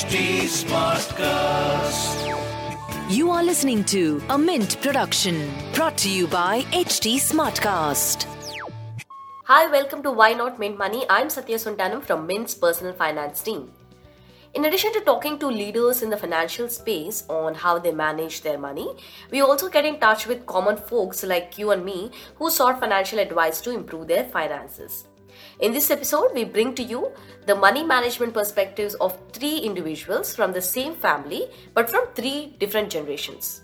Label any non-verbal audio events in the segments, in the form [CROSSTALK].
HT Smartcast. You are listening to a Mint production brought to you by HT Smartcast. Hi, welcome to Why Not Mint Money. I'm Satya Sontanam from Mint's personal finance team. In addition to talking to leaders in the financial space on how they manage their money, we also get in touch with common folks like you and me who sought financial advice to improve their finances. In this episode, we bring to you the money management perspectives of three individuals from the same family but from three different generations.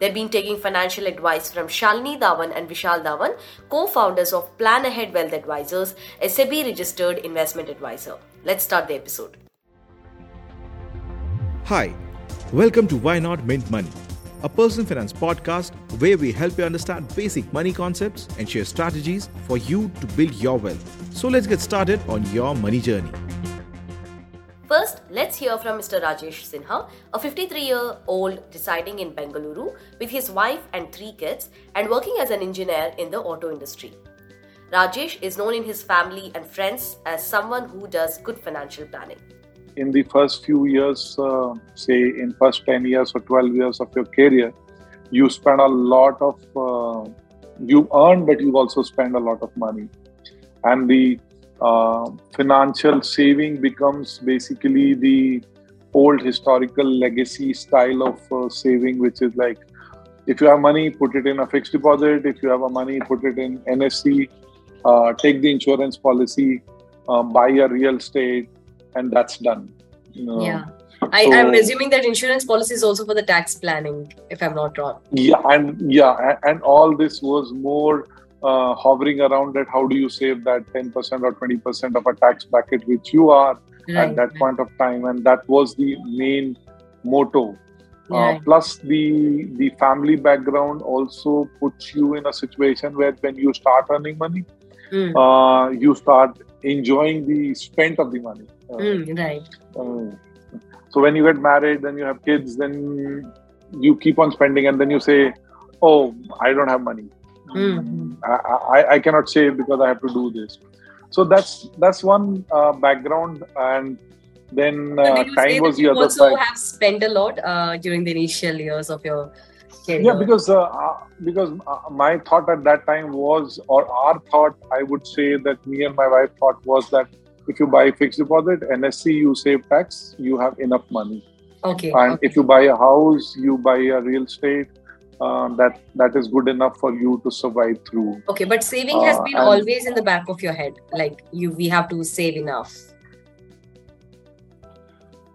They've been taking financial advice from Shalini Dhawan and Vishal Dhawan, co-founders of Plan Ahead Wealth Advisors, a SEBI registered investment advisor. Let's start the episode. Hi, welcome to Why Not Mint Money, a personal finance podcast where we help you understand basic money concepts and share strategies for you to build your wealth. So let's get started on your money journey. First, let's hear from Mr. Rajesh Sinha, a 53 year old residing in Bengaluru with his wife and three kids and working as an engineer in the auto industry. Rajesh is known in his family and friends as someone who does good financial planning in the first few years, uh, say in first 10 years or 12 years of your career, you spend a lot of, uh, you earn, but you also spend a lot of money. And the uh, financial saving becomes basically the old historical legacy style of uh, saving, which is like if you have money, put it in a fixed deposit. If you have a money, put it in NSC, uh, take the insurance policy, uh, buy a real estate, and that's done. yeah. I, so, I'm assuming that insurance policy is also for the tax planning, if I'm not wrong. Yeah, and yeah, and all this was more uh, hovering around that. How do you save that 10% or 20% of a tax bracket which you are right, at that right. point of time? And that was the main motto. Uh, plus, the the family background also puts you in a situation where when you start earning money, mm. uh, you start enjoying the spent of the money. Mm, right. Um, so when you get married, then you have kids, then you keep on spending, and then you say, "Oh, I don't have money. Mm-hmm. I, I, I, cannot save because I have to do this." So that's that's one uh, background, and then uh, time was the other also side. have spent a lot uh, during the initial years of your career. Yeah, because uh, uh, because uh, my thought at that time was, or our thought, I would say that me and my wife thought was that if you buy fixed deposit, NSC, you save tax, you have enough money. Okay. And okay. if you buy a house, you buy a real estate, uh, that that is good enough for you to survive through. Okay, but saving has uh, been always in the back of your head. Like you, we have to save enough.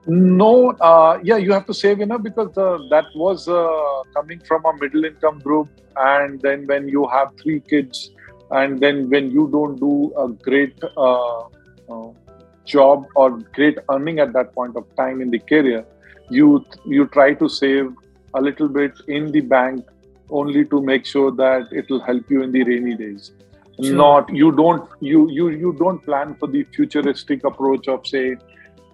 No, uh, yeah, you have to save enough because uh, that was uh, coming from a middle income group, and then when you have three kids, and then when you don't do a great uh, job or great earning at that point of time in the career, you you try to save a little bit in the bank only to make sure that it will help you in the rainy days. Sure. Not you don't you you you don't plan for the futuristic approach of say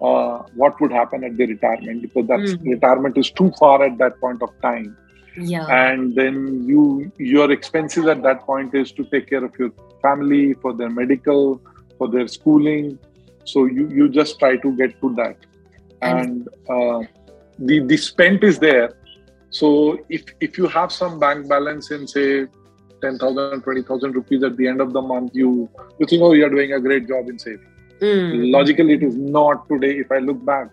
uh, what would happen at the retirement because that mm. retirement is too far at that point of time. Yeah. And then you your expenses at that point is to take care of your family for their medical for their schooling. So you, you just try to get to that. And uh, the, the spent is there. So if, if you have some bank balance in say 10,000, 20,000 rupees at the end of the month, you, you think, oh, you're doing a great job in saving. Mm. Logically, it is not today. If I look back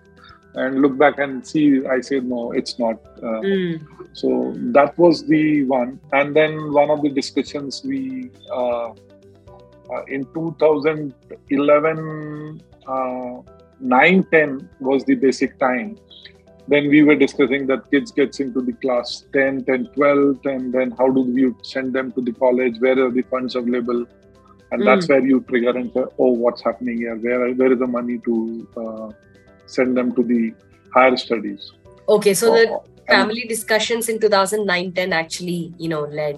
and look back and see, I say, no, it's not. Uh, mm. So that was the one. And then one of the discussions we uh, uh, in 2011 uh, 9 10 was the basic time. Then we were discussing that kids gets into the class 10 10 12 and then how do we send them to the college? Where are the funds available? And mm. that's where you trigger and say oh what's happening here? Where where is the money to uh, send them to the higher studies? Okay so the uh, family discussions in 2009 10 actually you know led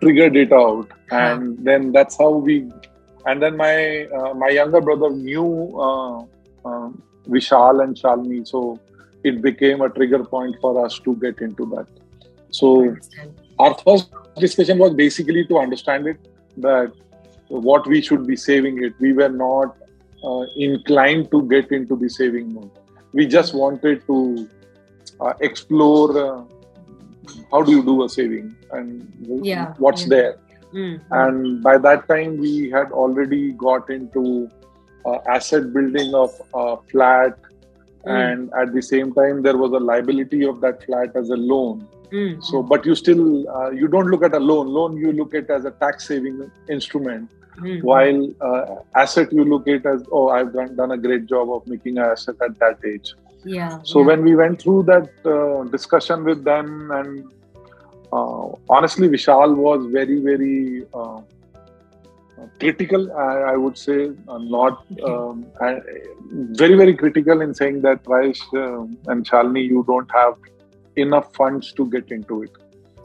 triggered it out. And then that's how we and then my uh, my younger brother knew uh, uh, vishal and shalini. So it became a trigger point for us to get into that. So our first discussion was basically to understand it that what we should be saving it. We were not uh, inclined to get into the saving mode. We just wanted to uh, explore uh, how do you do a saving and Yeah, what's yeah. there. Mm. And by that time, we had already got into uh, asset building of a flat, Mm. and at the same time, there was a liability of that flat as a loan. Mm. So, but you still uh, you don't look at a loan. Loan you look at as a tax saving instrument, Mm. while uh, asset you look at as oh I've done, done a great job of making an asset at that age. yeah. So yeah. when we went through that uh, discussion with them, and honestly, Vishal was very, very uh, critical. I, I would say, uh, not um, and very, very critical in saying that Raish um and Shalini, you don't have enough funds to get into it.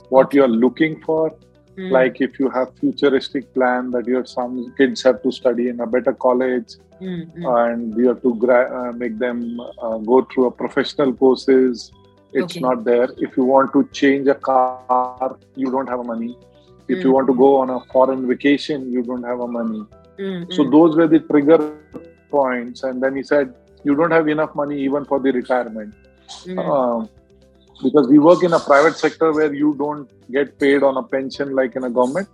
What you're looking for, Mm. like if you have futuristic plan that your some kids have to study in a better college, Mm, mm. and you have to gra- uh, make them uh, go through a professional courses it's Okay. not there if you want to change a car you don't have money if you Mm. want to go on a foreign vacation you don't have a money Mm, so mm. those were the trigger points and then he said you don't have enough money even for the retirement Mm. um, because we work in a private sector where you don't get paid on a pension like in a government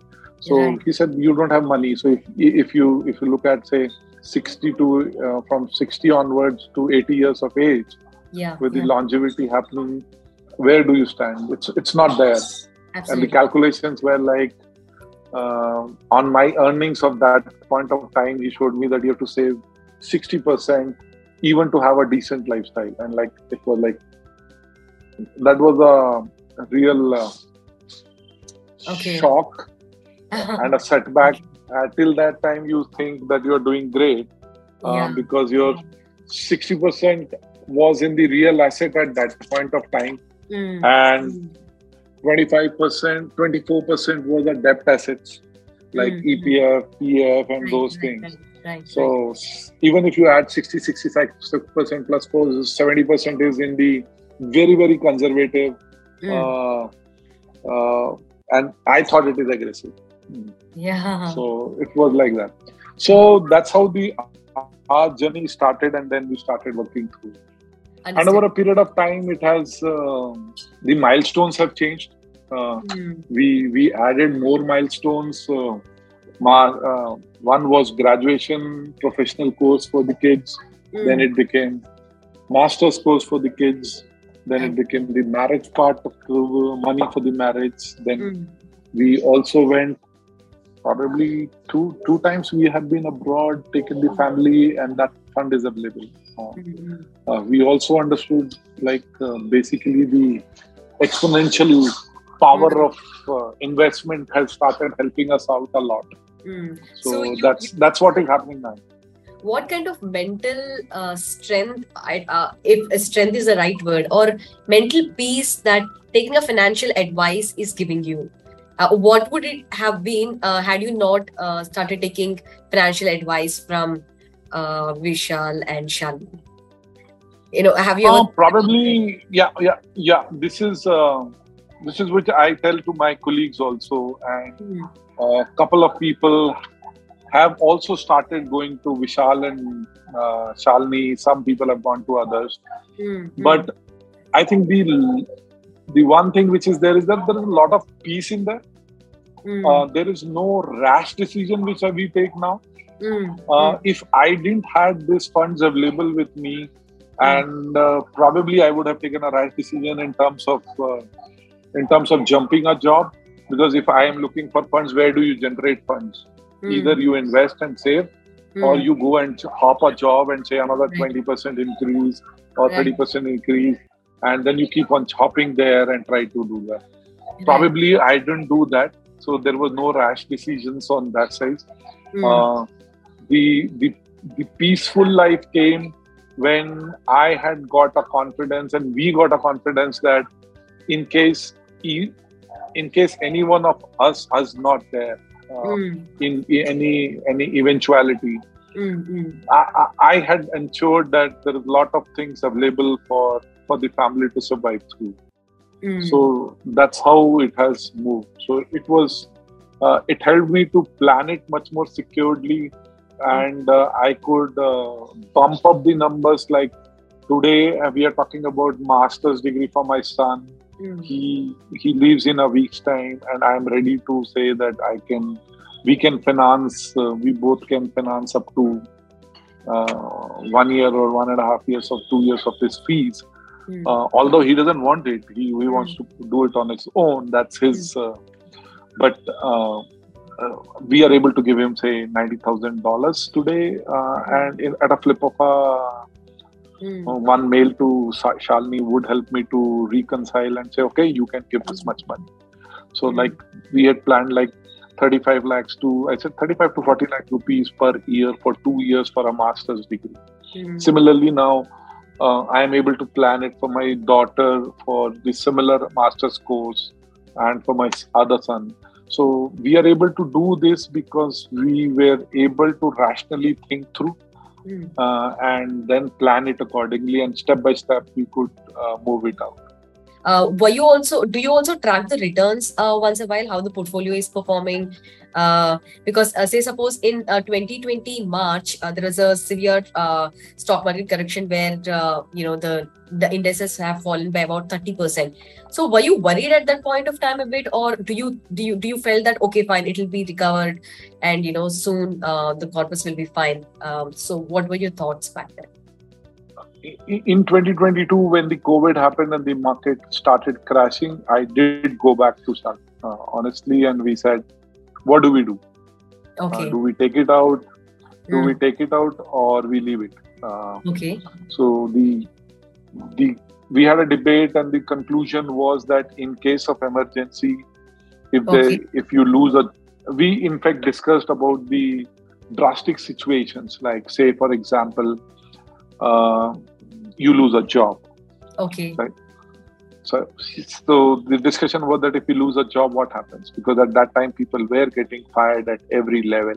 so Right. he said you don't have money so if, if you if you look at say 60 to uh, from 60 onwards to 80 years of age yeah. with the longevity happening where do you stand? It's it's not there. And the calculations were like uh, on my earnings of that point of time he showed me that you have to save 60% even to have a decent lifestyle. And like it was like that was a real uh, Okay. shock [LAUGHS] and a setback. Uh, till that time you think that you're doing great uh, Yeah. because your 60% was in the real asset at that point of time Mm, and mm. 25%, 24% was the debt assets like Mm, EPF, PF, and Right, those right, things. Right, So even if you add 60, 65% plus 4, 70% is in the very, very conservative. Mm, Uh, uh, and I thought it is aggressive. yeah. So it was like that. So that's how the our journey started, and then we started working through. And over a period of time, it has um the milestones have changed. Uh, Mm, we we added more milestones. Uh, uh, one was graduation professional course for the kids. mm, Then it became master's course for the kids. Then it became the marriage part of the money for the marriage. Then mm, we also went probably two two times. We have been abroad, taken the family, and that fund is available. Uh, we also understood like uh, basically the exponential power of uh, investment has started helping us out a lot. Mm. so, you- that's that's what is happening now. What kind of mental uh, strength I- uh, if strength is the right word or mental peace that taking a financial advice is giving you? Uh, what would it have been uh, had you not uh, started taking financial advice from uh, vishal and shalini you know have you Uh, ever probably yeah yeah yeah. This is uh, this is which i tell to my colleagues also. And Mm, a couple of people have also started going to vishal and uh, shalini. Some people have gone to others. Mm, mm, but i think the the one thing which is there is that there is a lot of peace in there. Mm, uh, there is no rash decision which we take now mm, uh, mm, if i didn't had these funds available with me and uh, probably i would have taken a rash decision in terms of uh, in terms of jumping a job because if i am looking for funds where do you generate funds? Mm, either you invest and save mm, or you go and hop a job and say another Right. 20% increase or Right. 30% increase and then you keep on chopping there and try to do that. Probably i didn't do that so there was no rash decisions on that side. Mm, uh, the, the the peaceful life came when i had got a confidence and we got a confidence that in case in case any one of us is not there uh, mm, in any any eventuality mm, mm, I, I, I had ensured that there is a lot of things available for for the family to survive through. Mm. so that's how it has moved. So it was uh, it helped me to plan it much more securely and uh, i could uh, bump up the numbers like today uh, we are talking about master's degree for my son. Mm. He he leaves in a week's time, and I am ready to say that I can, we can finance. Uh, we both can finance up to uh, one year or one and a half years of two years of his fees. Mm. Uh, although he doesn't want it, he, he wants to do it on his own. That's his. Uh, but we are able to give him say ninety thousand dollars today, uh, and in, at a flip of a Mm. uh, one mail to Sa- Shalini would help me to reconcile and say, okay, you can give this much money. So Mm. like we had planned like 35 lakhs to I said 35 to 40 lakh rupees per year for two years for a master's degree. Mm. Similarly, now uh, I am able to plan it for my daughter for the similar master's course and for my other son. So we are able to do this because we were able to rationally think through Mm. uh, and then plan it accordingly, and step by step we could uh, move it out. Uh, were you also do you also track the returns uh, once a while how the portfolio is performing? Uh, because uh, say suppose in uh, 2020 march uh, there was a severe uh, stock market correction where uh, you know the the indices have fallen by about 30% so were you worried at that point of time a bit or do you do you do you felt that okay fine it'll be recovered and you know soon uh, the corpus will be fine? Um, so what were your thoughts back then In 2022, when the COVID happened and the market started crashing, I did go back to start uh, honestly, and we said, "What do we do? Uh, do we take it out? Do Mm, we take it out, or we leave it?" Uh, okay So the the we had a debate, and the conclusion was that in case of emergency, if they Okay. if you lose a, we in fact discussed about the drastic situations, like say for example, uh, you lose a job. okay So so the discussion was that if you lose a job, what happens? Because at that time people were getting fired at every level.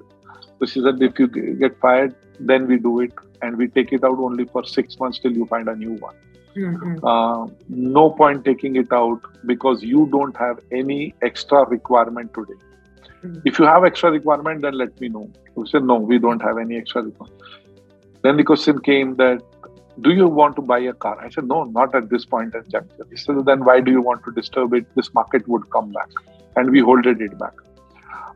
So she said, if you get fired, then we do it, and we take it out only for six months till you find a new one. Mm, mm. Uh, no point taking it out because you don't have any extra requirement today. Mm. If you have extra requirement, then let me know. We said, no, we don't have any extra requirement. Then the question came that, do you want to buy a car? I said, no, not at this point in juncture. He said, then why do you want to disturb it? This market would come back. And we holded it back.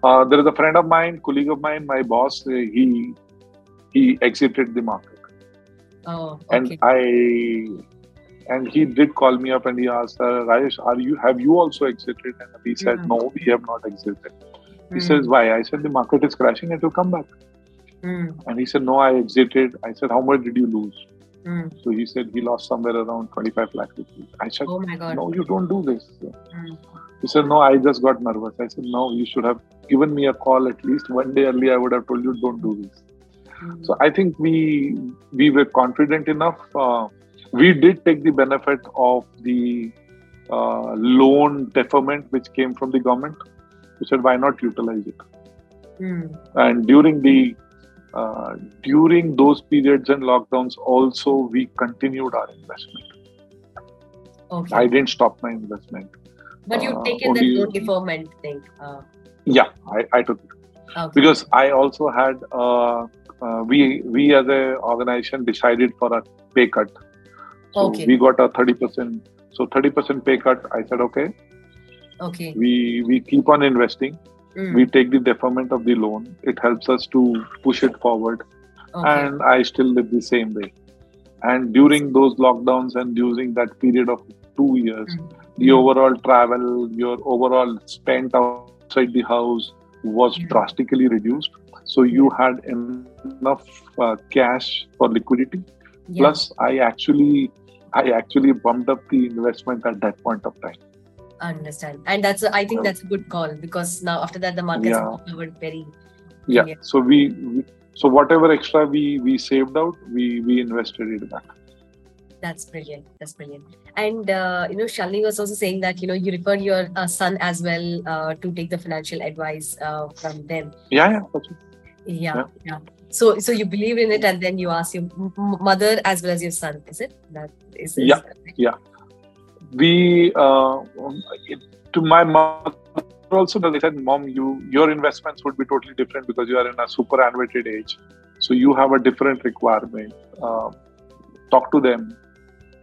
Uh, there is a friend of mine, colleague of mine, my boss, uh, he he exited the market Oh, and. I and he did call me up and he asked, Rajesh, are you have you also exited? And we said, Mhm. no, we have not exited. He Mm, says, why? I said, the market is crashing, it will come back. mm, And he said, no, I exited. I said, how much did you lose? Mm. So he said he lost somewhere around 25 lakh rupees. I said, Oh my God. no, you don't do this. Mm, He said, no, I just got nervous. I said, no, you should have given me a call at least one day early. I would have told you, don't do this. mm. So I think we we were confident enough. Uh, we did take the benefit of the uh, loan deferment which came from the government. We said, why not utilize it? Mm, And during the uh, during those periods and lockdowns, also we continued our investment. okay. I didn't stop my investment. but you've uh, taken the loan deferment thing. Uh, Yeah, I, I took it okay. because I also had uh, uh, we we as a organization decided for a pay cut. So Okay. we got a thirty percent. So thirty percent pay cut. I said okay. okay. We we keep on investing. Mm, We take the deferment of the loan. It helps us to push it forward. okay. And I still live the same way. And during those lockdowns and during that period of two years, Mm, the mm. overall travel, your overall spent outside the house was Mm. drastically reduced. So you had enough uh, cash for liquidity. Yeah. Plus, I actually, I actually bumped up the investment at that point of time. Understand. And that's a, I think that's a good call because now after that the markets Yeah. have recovered very. Yeah. Yeah. So we, we, so whatever extra we we saved out, we we invested it back. That's brilliant. That's brilliant. And uh, you know, Shalini was also saying that you know you referred your uh, son as well uh, to take the financial advice uh, from them. Yeah, yeah. It. Yeah, yeah. So, so you believe in it, and then you ask your mother as well as your son. Is it that? Is, is Yeah, that right? yeah. We uh, it- to my mother also they said mom you your investments would be totally different because you are in a superannuated age so you have a different requirement uh, talk to them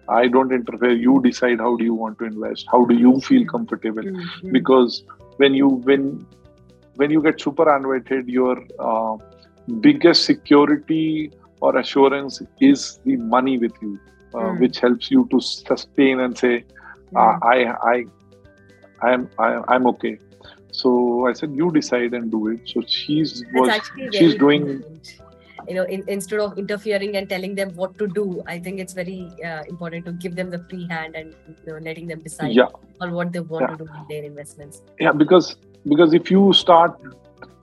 I don't interfere. You decide how do you want to invest. How do you feel comfortable? Mm-hmm. Because when you when when you get superannuated, your uh, biggest security or assurance is the money with you, uh, Mm. which helps you to sustain and say, uh, I I I am I, I'm okay. So I said, you decide and do it. So she's was she's doing important. You know, in, instead of interfering and telling them what to do, I think it's very uh, important to give them the free hand and you know, letting them decide yeah on what they want Yeah. to do with their investments. yeah because because if you start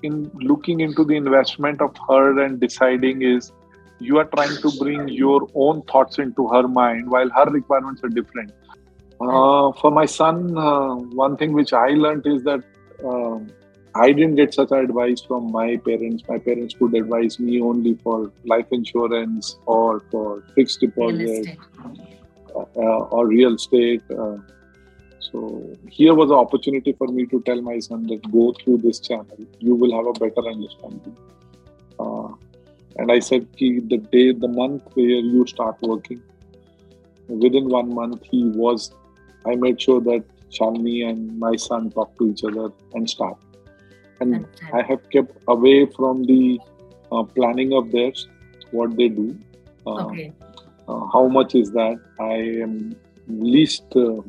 in looking into the investment of her and deciding is you are trying to bring your own thoughts into her mind while her requirements are different uh, for my son uh, one thing which i learned is that uh, i didn't get such advice from my parents my parents could advise me only for life insurance or for fixed deposit estate. uh, or real estate. Uh, so here was an opportunity for me to tell my son that go through this channel, you will have a better understanding. Uh, and I said, the day, the month where you start working, within one month, he was. I made sure that Shalini and my son talk to each other and start. And I have kept away from the uh, planning of theirs, what they do. Uh, Okay. uh, how much is that i am least uh,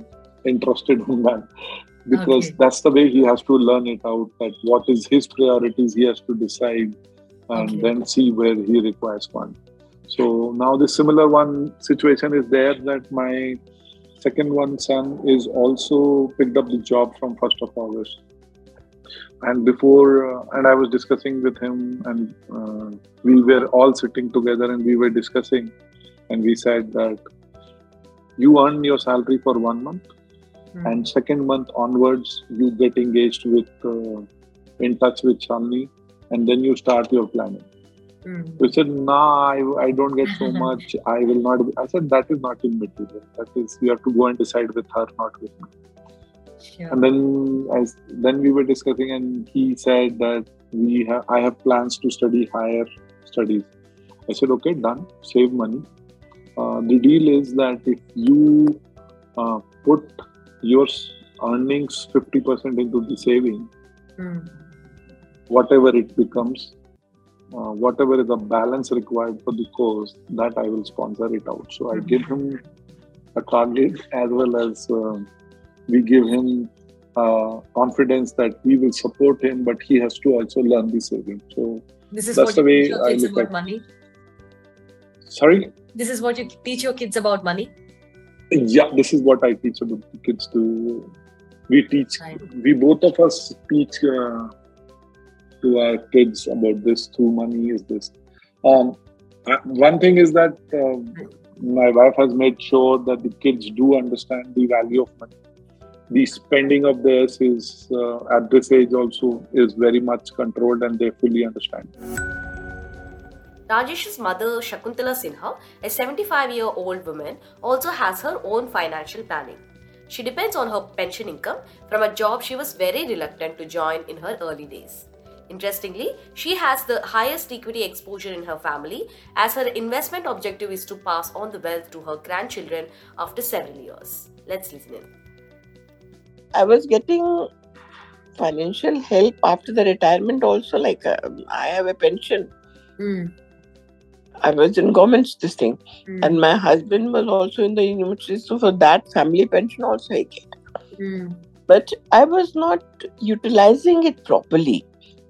interested [LAUGHS] in that because Okay. that's the way he has to learn it out that what is his priorities he has to decide and Okay. then see where he requires one. so now the similar one situation is there that my second one son is also picked up the job from 1st of august and before uh, and i was discussing with him and uh, we were all sitting together and we were discussing and we said that you earn your salary for one month Hmm. and second month onwards you get engaged with uh, in touch with Shalini and then you start your planning We said nah I, I don't get so [LAUGHS] much i will not be. i said that is not immaterial that is you have to go and decide with her not with me Sure. and then as then we were discussing and he said that we have i have plans to study higher studies i said okay done save money uh, the deal is that if you uh, put your earnings 50% into the saving Hmm. whatever it becomes uh, whatever is the balance required for the course that i will sponsor it out so i give him a target as well as uh, we give him uh, confidence that we will support him but he has to also learn the saving so This is That's what the you way teach your I kids look about at- money. sorry This is what you teach your kids about money. yeah this is what i teach about the kids to we teach Right. we both of us teach uh, to our kids about this through money is this um, one thing is that uh, my wife has made sure that the kids do understand the value of money the spending of theirs is uh, at this age also is very much controlled and they fully understand Rajesh's mother, Shakuntala Sinha, a 75 year old woman, also has her own financial planning. She depends on her pension income from a job she was very reluctant to join in her early days. Interestingly, she has the highest equity exposure in her family as her investment objective is to pass on the wealth to her grandchildren after several years. Let's listen in. I was getting financial help after the retirement also. Like um, I have a pension. Hmm. I was in government's this thing, hmm. and my husband was also in the university. So for that family pension also I get. Hmm. But I was not utilizing it properly.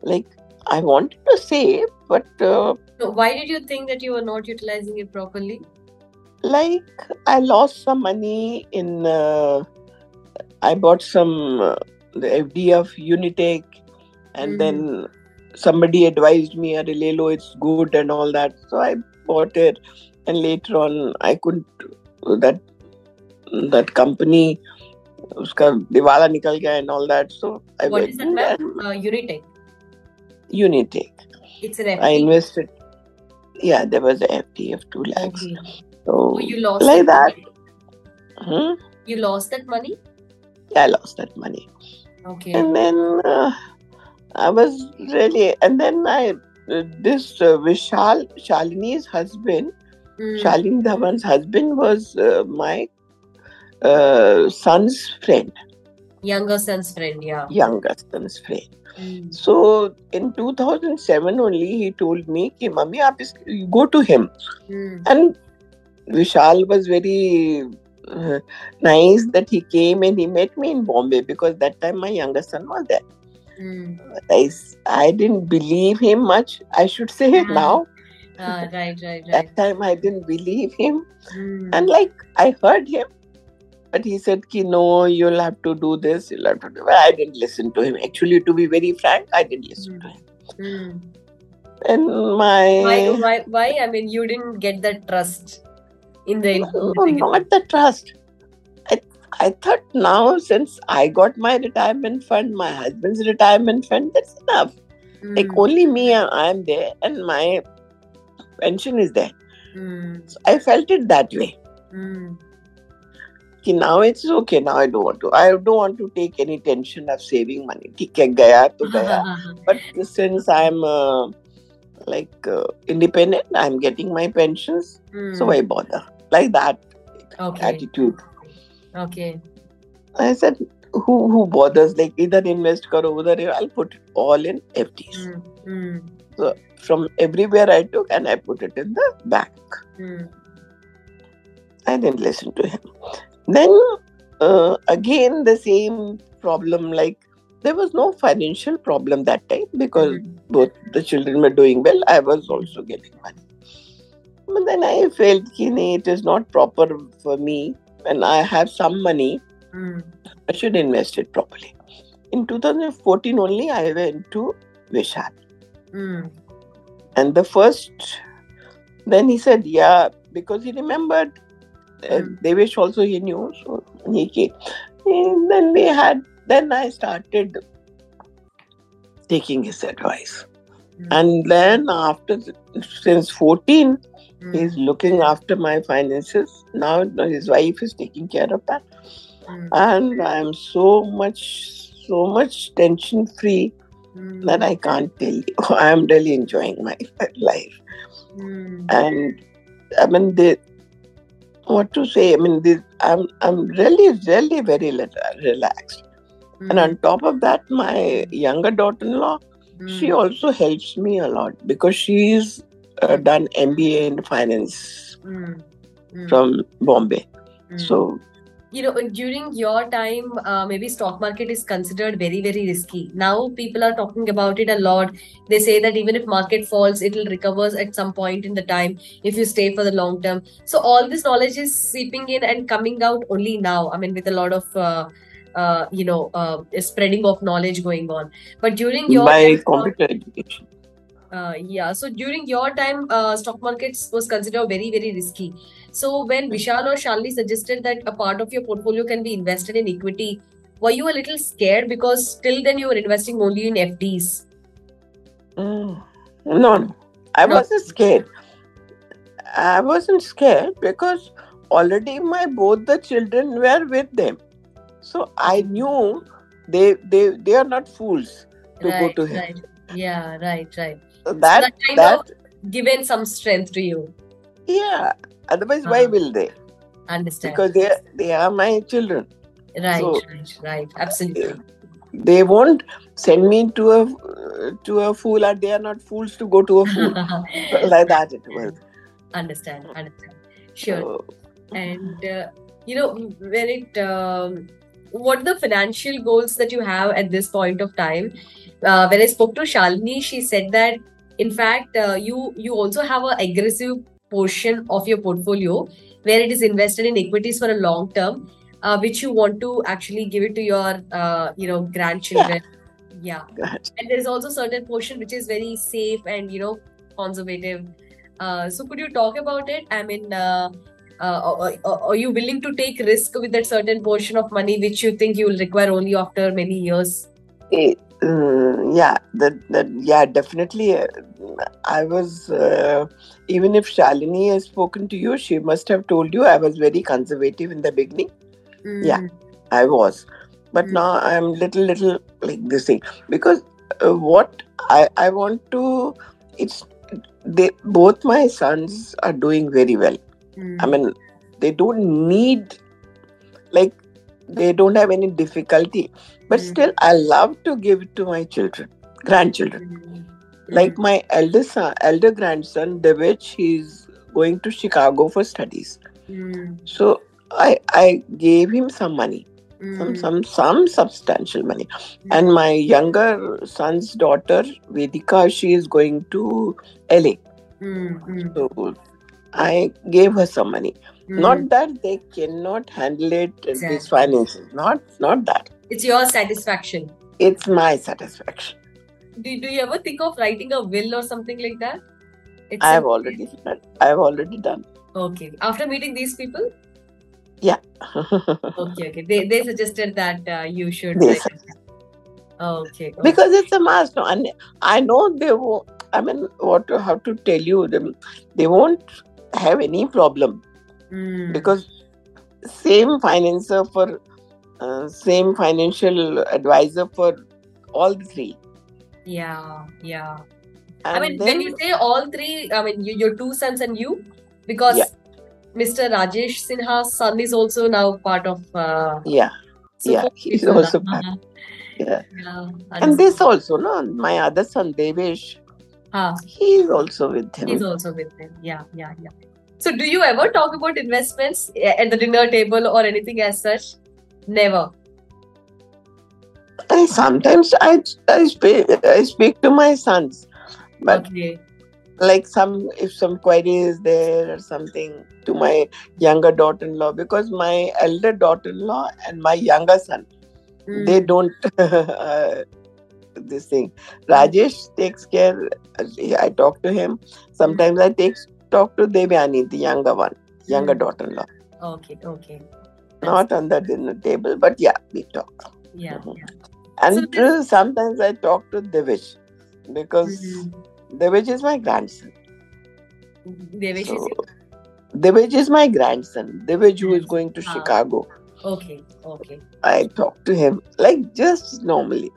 Like I wanted to say, but uh, So why did you think that you were not utilizing it properly? like I lost some money in. Uh, I bought some uh, the FD of Unitech, and Mhm. then somebody advised me, "Arey, le lo, it's good and all that." So I bought it, and later on I couldn't. That that company, uska diwala nikal gaya and all that. So I What went is that, ma'am? Uh, Unitech. Unitech. It's an FD. I invested. Yeah, there was a FD of two lakhs. Okay. So Oh, you lost like that. that. hmm, You lost that money? yeah, I lost that money. Okay. and then uh, I was really, and then I, uh, this uh, Vishal, Shalini's husband, Mm. Shalini Dhawan's husband was uh, my uh, son's friend. Younger son's friend, yeah. Younger son's friend. Mm. So in 2007 only, he told me, "Ki mummy, you go to him." Mm. And Vishal was very uh, nice that he came and he met me in Bombay because that time my younger son was there. Mm. I, I didn't believe him much, I should say uh-huh. now. Right, right, right. That time I didn't believe him. Mm. And like I heard him, but he said, Ki, no, you'll have to do this, you'll have to do I didn't listen to him. Actually, to be very frank, I didn't listen to him. Mm. And my. Why, why, why? I mean, you didn't get that trust in the. No, not the trust. I, I thought now, since I got my retirement fund, my husband's retirement fund, that's enough. Mm. Like, only me, I am there, and my pension is there. Mm. So I felt it that way. Mm now it's okay now i don't want to i don't want to take any tension of saving money. theek hai gaya to but since i'm uh, like uh, independent i'm getting my pensions so hmm. why bother? Like that attitude. Okay. I said who who bothers? Like either invest karo udhar i'll put it all in fds hmm, hmm. so from everywhere i took and i put it in the bank. I didn't listen to him. Then uh, again, the same problem like there was no financial problem that time because mm-hmm. both the children were doing well. I was also getting money. But then I felt that it is not proper for me and I have some money. Mm. I should invest it properly. In 2014 only, I went to Vishal. Mm. And the first, then he said, yeah, because he remembered uh, Devesh also he knew, so he came. And then we had, then I started taking his advice. Mm. And then after, since 14, mm. he's looking after my finances. Now his wife is taking care of that. Mm. And I'm so much, so much tension free that I can't tell you. [LAUGHS] I'm really enjoying my [LAUGHS] life. And I mean, they, what to say. I mean, this, I'm I'm really really very relaxed. Mm. And on hmm. top of that, my younger daughter-in-law, mm. she also helps me a lot because she's uh, done MBA in finance mm. from Bombay. So you know during your time uh, maybe stock market is considered very very risky. Now people are talking about it a lot. They say that even if market falls it will recover at some point in the time if you stay for the long term. So all this knowledge is seeping in and coming out only now. I mean with a lot of uh, uh, you know uh, spreading of knowledge going on. But during your by computer education. uh, yeah. So during your time uh, stock markets was considered very very risky so when vishal or shalini suggested that a part of your portfolio can be invested in equity were you a little scared because till then you were investing only in fds mm, no i no. wasn't scared i wasn't scared because already my both the children were with them so i knew they they they are not fools to right, go to him right. yeah right right that, so that kind that, of given some strength to you. Yeah. Otherwise, uh why will they? Understand. Because they are, they are my children. Right, so, right, right. Absolutely. They won't send me to a to a fool, or they are not fools to go to a fool. [LAUGHS] like that it was. Understand, understand. Sure. So, and uh, you know when it. Um, what are the financial goals that you have at this point of time uh, when I spoke to Shalini, she said that in fact uh, you you also have an aggressive portion of your portfolio where it is invested in equities for a long term, uh, which you want to actually give it to your uh, you know grandchildren. Yeah, yeah. and there is also certain portion which is very safe and you know conservative. Uh, so could you talk about it? I mean. Uh, uh, are, are, you willing to take risk with that certain portion of money which you think you will require only after many years? Mm, yeah, that that yeah, definitely. Uh, I was uh, even if Shalini has spoken to you, she must have told you I was very conservative in the beginning. Mm. Yeah, I was, but mm. now I'm little little like this thing because uh, what I I want to it's they both my sons are doing very well. Mm. I mean, they don't need like they don't have any difficulty, but mm. still, I love to give it to my children, grandchildren. Mm. Like my elder son, elder grandson, Devich, he's going to Chicago for studies. Hmm. So I I gave him some money mm. some some some substantial money mm. and my younger son's daughter vedika she is going to la mm. so i gave her some money hmm. not that they cannot handle it exactly. this finances not not that it's your satisfaction it's my satisfaction do, do you ever think of writing a will or something like that it's i've already done i've already done okay after meeting these people yeah. okay, okay. They, they suggested that uh, you should. Like, okay, okay, Because it's a must. And I know they will. I mean, what to, how to tell you them? They won't have any problem mm. because same financer for uh, same financial advisor for all three. Yeah, yeah. And I mean, then, when you say all three, I mean you, your two sons and you, because yeah. Mr. Rajesh Sinha's son is also now part of. Uh, yeah, yeah, he's also part. Yeah. yeah and this also, no, my other son Devesh. Huh. He's also with him. He's also with him. Yeah, yeah, yeah. So, do you ever talk about investments at the dinner table or anything as such? Never. I sometimes I I speak I speak to my sons, but okay like some if some query is there or something to my younger daughter-in-law because my elder daughter-in-law and my younger son mm. they don't [LAUGHS] uh, this thing rajesh takes care i talk to him sometimes i take talk to devyani the younger one younger mm. daughter-in-law okay okay That's not on the dinner table but yeah we talk yeah, mm-hmm. yeah. and so sometimes i talk to devish because mm-hmm Devej is my grandson. Devej so, is is my grandson. Devej who is going to ah. Chicago. Okay, okay. I talk to him like just normally.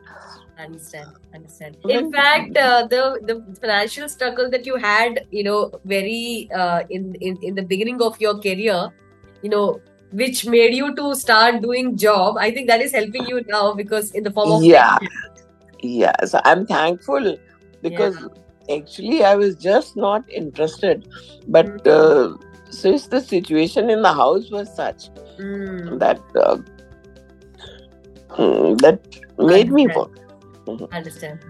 Understand, understand. In fact, uh, the the financial struggle that you had, you know, very uh, in in in the beginning of your career, you know, which made you to start doing job. I think that is helping you now because in the form of yeah, yeah. So I'm thankful because. Yeah actually i was just not interested but mm. uh, since the situation in the house was such mm. that uh, mm, that made me work mm-hmm. understand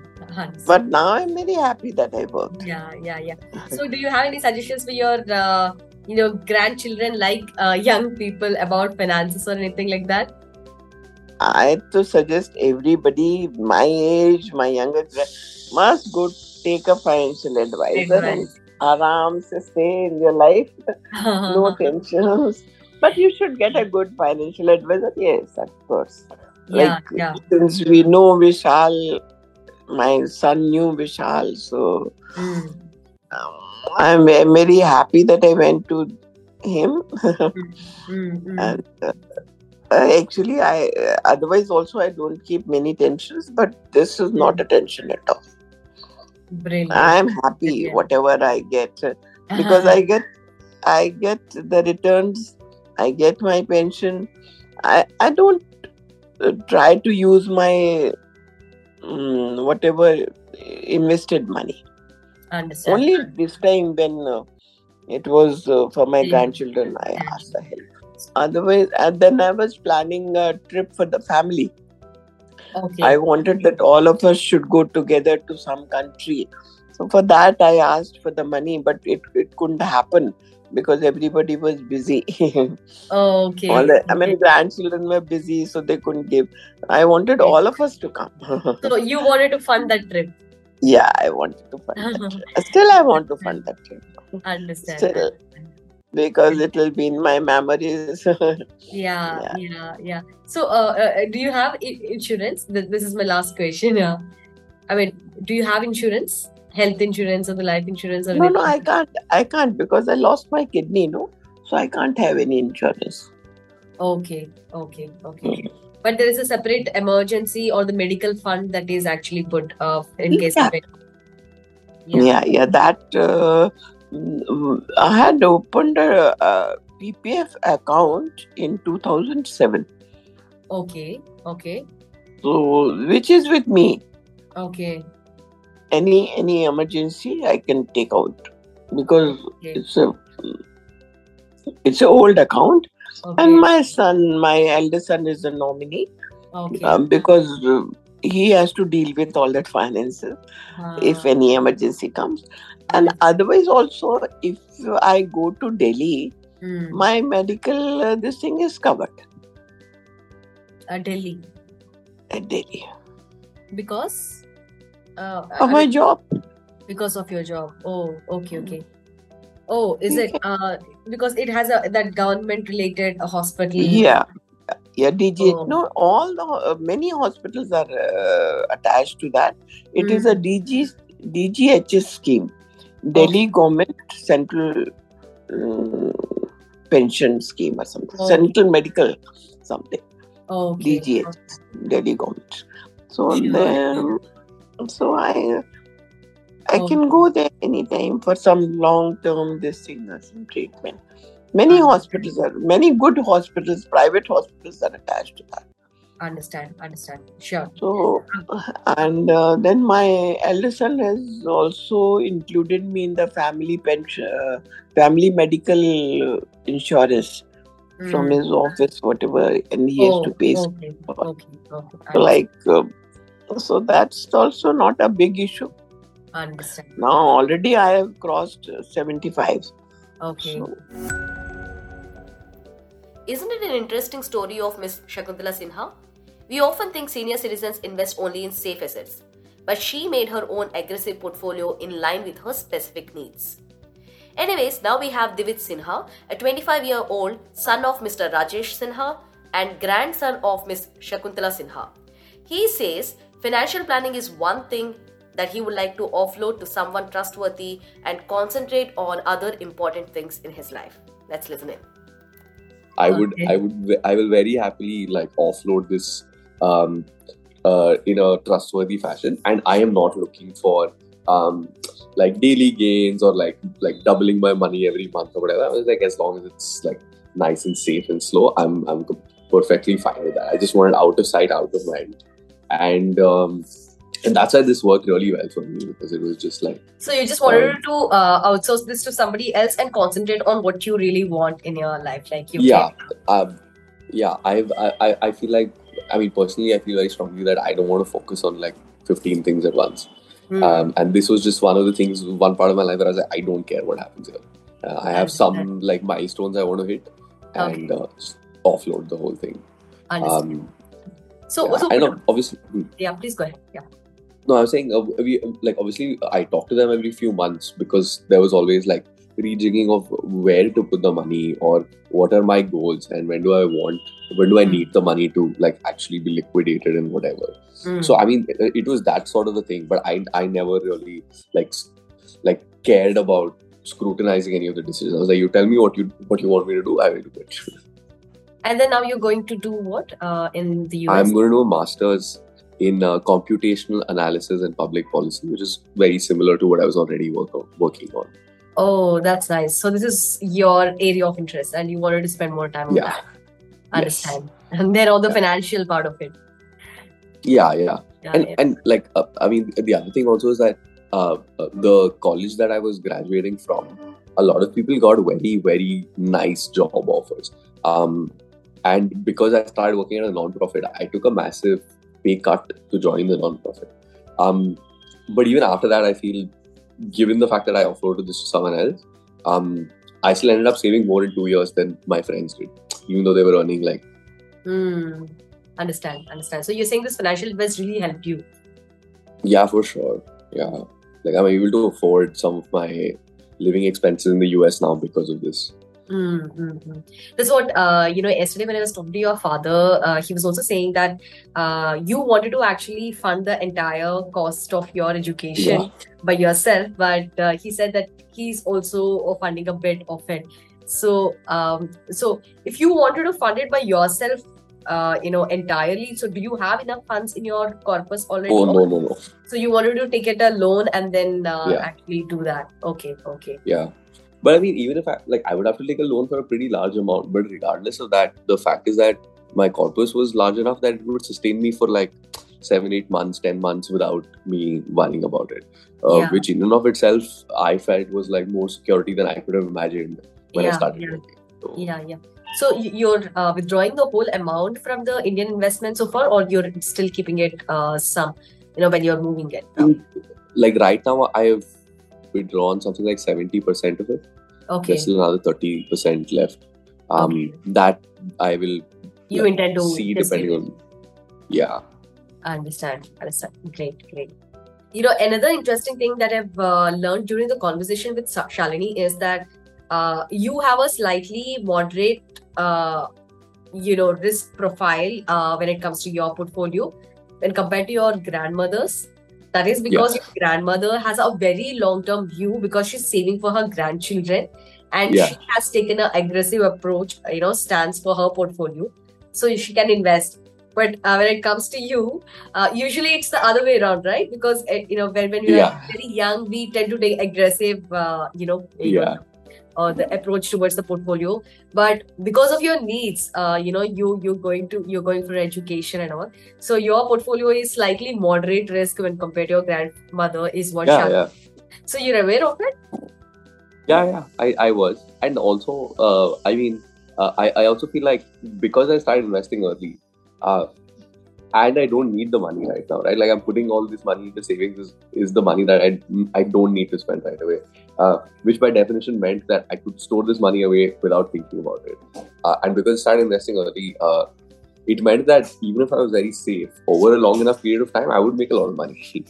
but now i'm very happy that i worked yeah yeah yeah so do you have any suggestions for your uh, you know grandchildren like uh, young people about finances or anything like that I to suggest everybody my age, my younger must go take a financial advisor and aram se stay in your life. [LAUGHS] no tensions. But you should get a good financial advisor. Yes, of course. Yeah, like, yeah. Since we know Vishal, my son knew Vishal, so mm. um, I'm very happy that I went to him. mm-hmm. [LAUGHS] and uh, actually, I uh, otherwise also I don't keep many tensions, but this is not a tension at all. Brilliant. I'm happy whatever I get because uh-huh. [LAUGHS] I get I get the returns, I get my pension. I I don't uh, try to use my um, whatever invested money. Understand. Only this time when uh, it was uh, for my grandchildren, I asked the help. Otherwise, and then I was planning a trip for the family. Okay. I wanted that all of us should go together to some country. So for that, I asked for the money, but it, it couldn't happen because everybody was busy. oh, okay. All the, I mean, grandchildren were busy, so they couldn't give. I wanted all of us to come. [LAUGHS] so you wanted to fund that trip? Yeah, I wanted to fund that trip. Still, I want to fund that trip. Understand. Still, because it will be in my memories. [LAUGHS] yeah, yeah, yeah, yeah. So, uh, uh, do you have insurance? This is my last question. Yeah. I mean, do you have insurance? Health insurance or the life insurance? Or no, no, I can't. I can't because I lost my kidney. No, so I can't have any insurance. Okay, okay, okay. Mm. But there is a separate emergency or the medical fund that is actually put uh, in case yeah. of it. Yeah, yeah, yeah that uh, mm, I had opened a, a PPF account in 2007. Okay, okay. So, which is with me. Okay. Any any emergency, I can take out because okay. it's a it's an old account, okay. and my son, my elder son, is the nominee. Okay. Um, because uh, he has to deal with all that finances if any emergency comes and otherwise also if i go to delhi hmm. my medical uh, this thing is covered at delhi at delhi because uh, of my job because of your job oh okay okay oh is it uh because it has a that government related hospital yeah yeah, DG. Oh. No, all the uh, many hospitals are uh, attached to that. It mm. is a hmm. DG DGHS scheme, Delhi Government Central um, Pension Scheme or something, oh. Central Medical something. Oh, okay. DGHS, Delhi Government. So sure. then, so I. I oh. can go there anytime for some long term this thing or some treatment. Many hospitals are, many good hospitals, private hospitals are attached to that. Understand, understand. Sure. So, and uh, then my elder son has also included me in the family pension, uh, family medical insurance mm. from his office, whatever, and he oh, has to pay. Okay, okay, okay. So like, uh, so that's also not a big issue. Understand. Now already I have crossed seventy-five. Okay. So, isn't it an interesting story of Miss Shakuntala Sinha? We often think senior citizens invest only in safe assets, but she made her own aggressive portfolio in line with her specific needs. Anyways, now we have Divit Sinha, a 25 year old son of Mr. Rajesh Sinha and grandson of Miss Shakuntala Sinha. He says financial planning is one thing that he would like to offload to someone trustworthy and concentrate on other important things in his life. Let's listen in. I would, okay. I would, I will very happily like offload this um, uh, in a trustworthy fashion, and I am not looking for um, like daily gains or like like doubling my money every month or whatever. I was like, as long as it's like nice and safe and slow, I'm I'm perfectly fine with that. I just want it out of sight, out of mind, and um, and that's why this worked really well for me because it was just like so you just wanted um, to uh, outsource this to somebody else and concentrate on what you really want in your life like you yeah um, yeah I've, I, I feel like i mean personally i feel very strongly that i don't want to focus on like 15 things at once. Mm. um, and this was just one of the things one part of my life where i was like i don't care what happens here. Uh, i have some like milestones i want to hit and okay. uh, offload the whole thing. Um, so, yeah, I know obviously hmm. yeah please go ahead yeah no, I was saying, uh, we, like, obviously, I talk to them every few months because there was always like rejigging of where to put the money or what are my goals and when do I want, when do I hmm. need the money to like actually be liquidated and whatever. Mm. So, I mean, it, it, was that sort of a thing, but I, I never really like, like cared about scrutinizing any of the decisions. I was like, you tell me what you what you want me to do, I will do it. [LAUGHS] And then now you're going to do what uh, in the US? I'm going to do a master's in uh, computational analysis and public policy, which is very similar to what I was already work, working on. Oh, that's nice. So this is your area of interest, and you wanted to spend more time on yeah. that. Understand? Yes. And then all the yeah. financial part of it. Yeah, yeah, yeah and and like uh, I mean, the other thing also is that uh, uh, the college that I was graduating from, a lot of people got very very nice job offers. Um, and because I started working at a non-profit, I took a massive pay cut to join the non-profit. Um, but even after that, I feel, given the fact that I offloaded this to someone else, um, I still ended up saving more in two years than my friends did, even though they were earning like. Hmm. Understand, understand. So you're saying this financial invest really helped you? Yeah, for sure. Yeah, like I'm able to afford some of my living expenses in the US now because of this. Mm-hmm. That's what uh, you know. Yesterday, when I was talking to your father, uh, he was also saying that uh, you wanted to actually fund the entire cost of your education yeah. by yourself, but uh, he said that he's also funding a bit of it. So, um, so if you wanted to fund it by yourself, uh, you know, entirely. So, do you have enough funds in your corpus already? Oh no, no, no. So you wanted to take it a loan and then uh, Yeah. actually do that. Okay, okay. Yeah. But I mean, even if I like, I would have to take a loan for a pretty large amount. But regardless of that, the fact is that my corpus was large enough that it would sustain me for like seven, eight months, ten months without me worrying about it. Uh, Yeah. Which in and of itself, I felt was like more security than I could have imagined when I Yeah, started yeah. working. So, Yeah, yeah. So you're uh, withdrawing the whole amount from the Indian investment so far, or you're still keeping it uh, some, you know, when you're moving it? like right now, I have withdrawn something like seventy percent of it. Okay. There's still another thirty percent left. Um, Okay. that I will You like, intend to see depending on. Yeah. I understand. Understand. Great, great. You know, another interesting thing that I've uh, learned during the conversation with Shalini is that uh, you have a slightly moderate, uh, you know, risk profile uh, when it comes to your portfolio when compared to your grandmother's. That is because your grandmother has a very long-term view because she's saving for her grandchildren, and Yeah. she has taken an aggressive approach, you know, stance for her portfolio, so she can invest but uh, when it comes to you uh, usually it's the other way around right because uh, you know when, when we Yeah. are very young we tend to take aggressive uh, you know Yeah. Know, uh, the approach towards the portfolio but because of your needs uh, you know you you're going to you're going for education and all so your portfolio is slightly moderate risk when compared to your grandmother is what Yeah, yeah. so you're aware of it Yeah, yeah, I, I was. And also, uh, I mean, uh, I, I also feel like because I started investing early, uh, and I don't need the money right now, right? Like I'm putting all this money into savings is, is the money that I, I don't need to spend right away, uh, which by definition meant that I could store this money away without thinking about it. Uh, and because I started investing early, uh, it meant that even if I was very safe over a long enough period of time, I would make a lot of money [LAUGHS]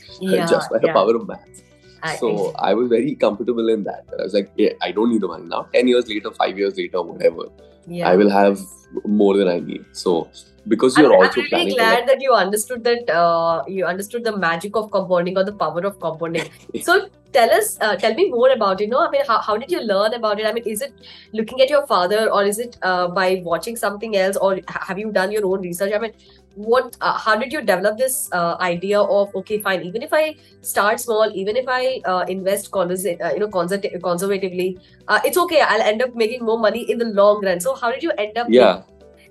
just by the power of math. I- So I was very comfortable in that. I was like, yeah, I don't need the money now. 10 years later, 5 years later, whatever, yeah I will have more than I need. So because I'm, you're I'm also really planning for glad that you understood that uh, you understood the magic of compounding or the power of compounding. [LAUGHS] so tell us, uh, tell me more about it. You know, I mean, how, how did you learn about it? I mean, is it looking at your father, or is it uh, by watching something else, or have you done your own research? I mean, what? Uh, how did you develop this uh, idea of okay, fine, even if I start small, even if I uh, invest conversa- uh, you know, conserv- conservatively, uh, it's okay. I'll end up making more money in the long run. So how did you end up? Yeah,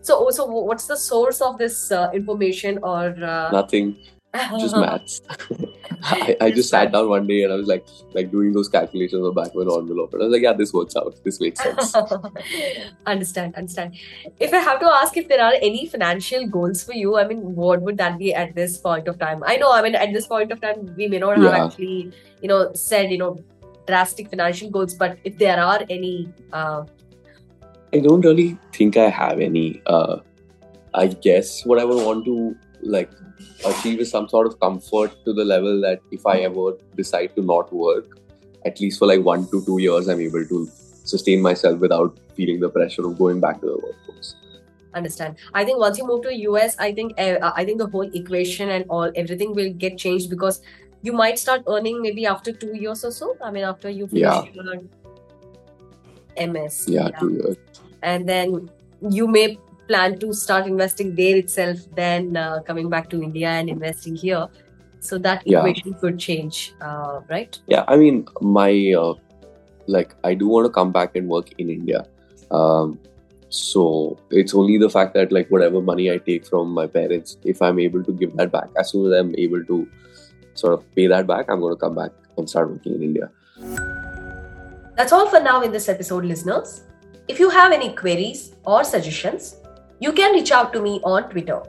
So, so what's the source of this uh, information or uh, nothing, [LAUGHS] just maths. [LAUGHS] I, I just sat down one day and I was like, like doing those calculations on the back of an envelope, and I was like, yeah, this works out. This makes sense. [LAUGHS] understand, understand. If I have to ask if there are any financial goals for you, I mean, what would that be at this point of time? I know, I mean, at this point of time, we may not have actually, you know, said, you know, drastic financial goals, but if there are any, uh, I don't really think I have any. Uh, I guess what I would want to like achieve is some sort of comfort to the level that if I ever decide to not work, at least for like one to two years, I'm able to sustain myself without feeling the pressure of going back to the workforce. understand i think once you move to the us i think uh, i think the whole equation and all everything will get changed because you might start earning maybe after two years or so i mean after you finish Yeah. Ms Yeah, two years. and then you may plan to start investing there itself then uh, coming back to india and investing here so that Yeah. equation could change uh, right Yeah, I mean, my uh, like I do want to come back and work in India. Um, so it's only the fact that like whatever money I take from my parents, if I'm able to give that back, as soon as I'm able to sort of pay that back, I'm going to come back and start working in India. That's all for now in this episode, listeners. If you have any queries or suggestions, you can reach out to me on Twitter.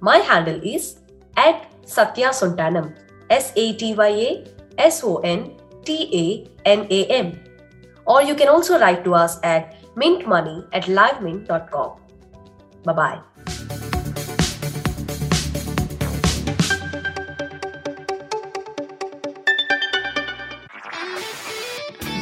My handle is at Satya Sontanam, S A T Y A S O N T A N A M. Or you can also write to us at mintmoney at livemint.com. Bye bye.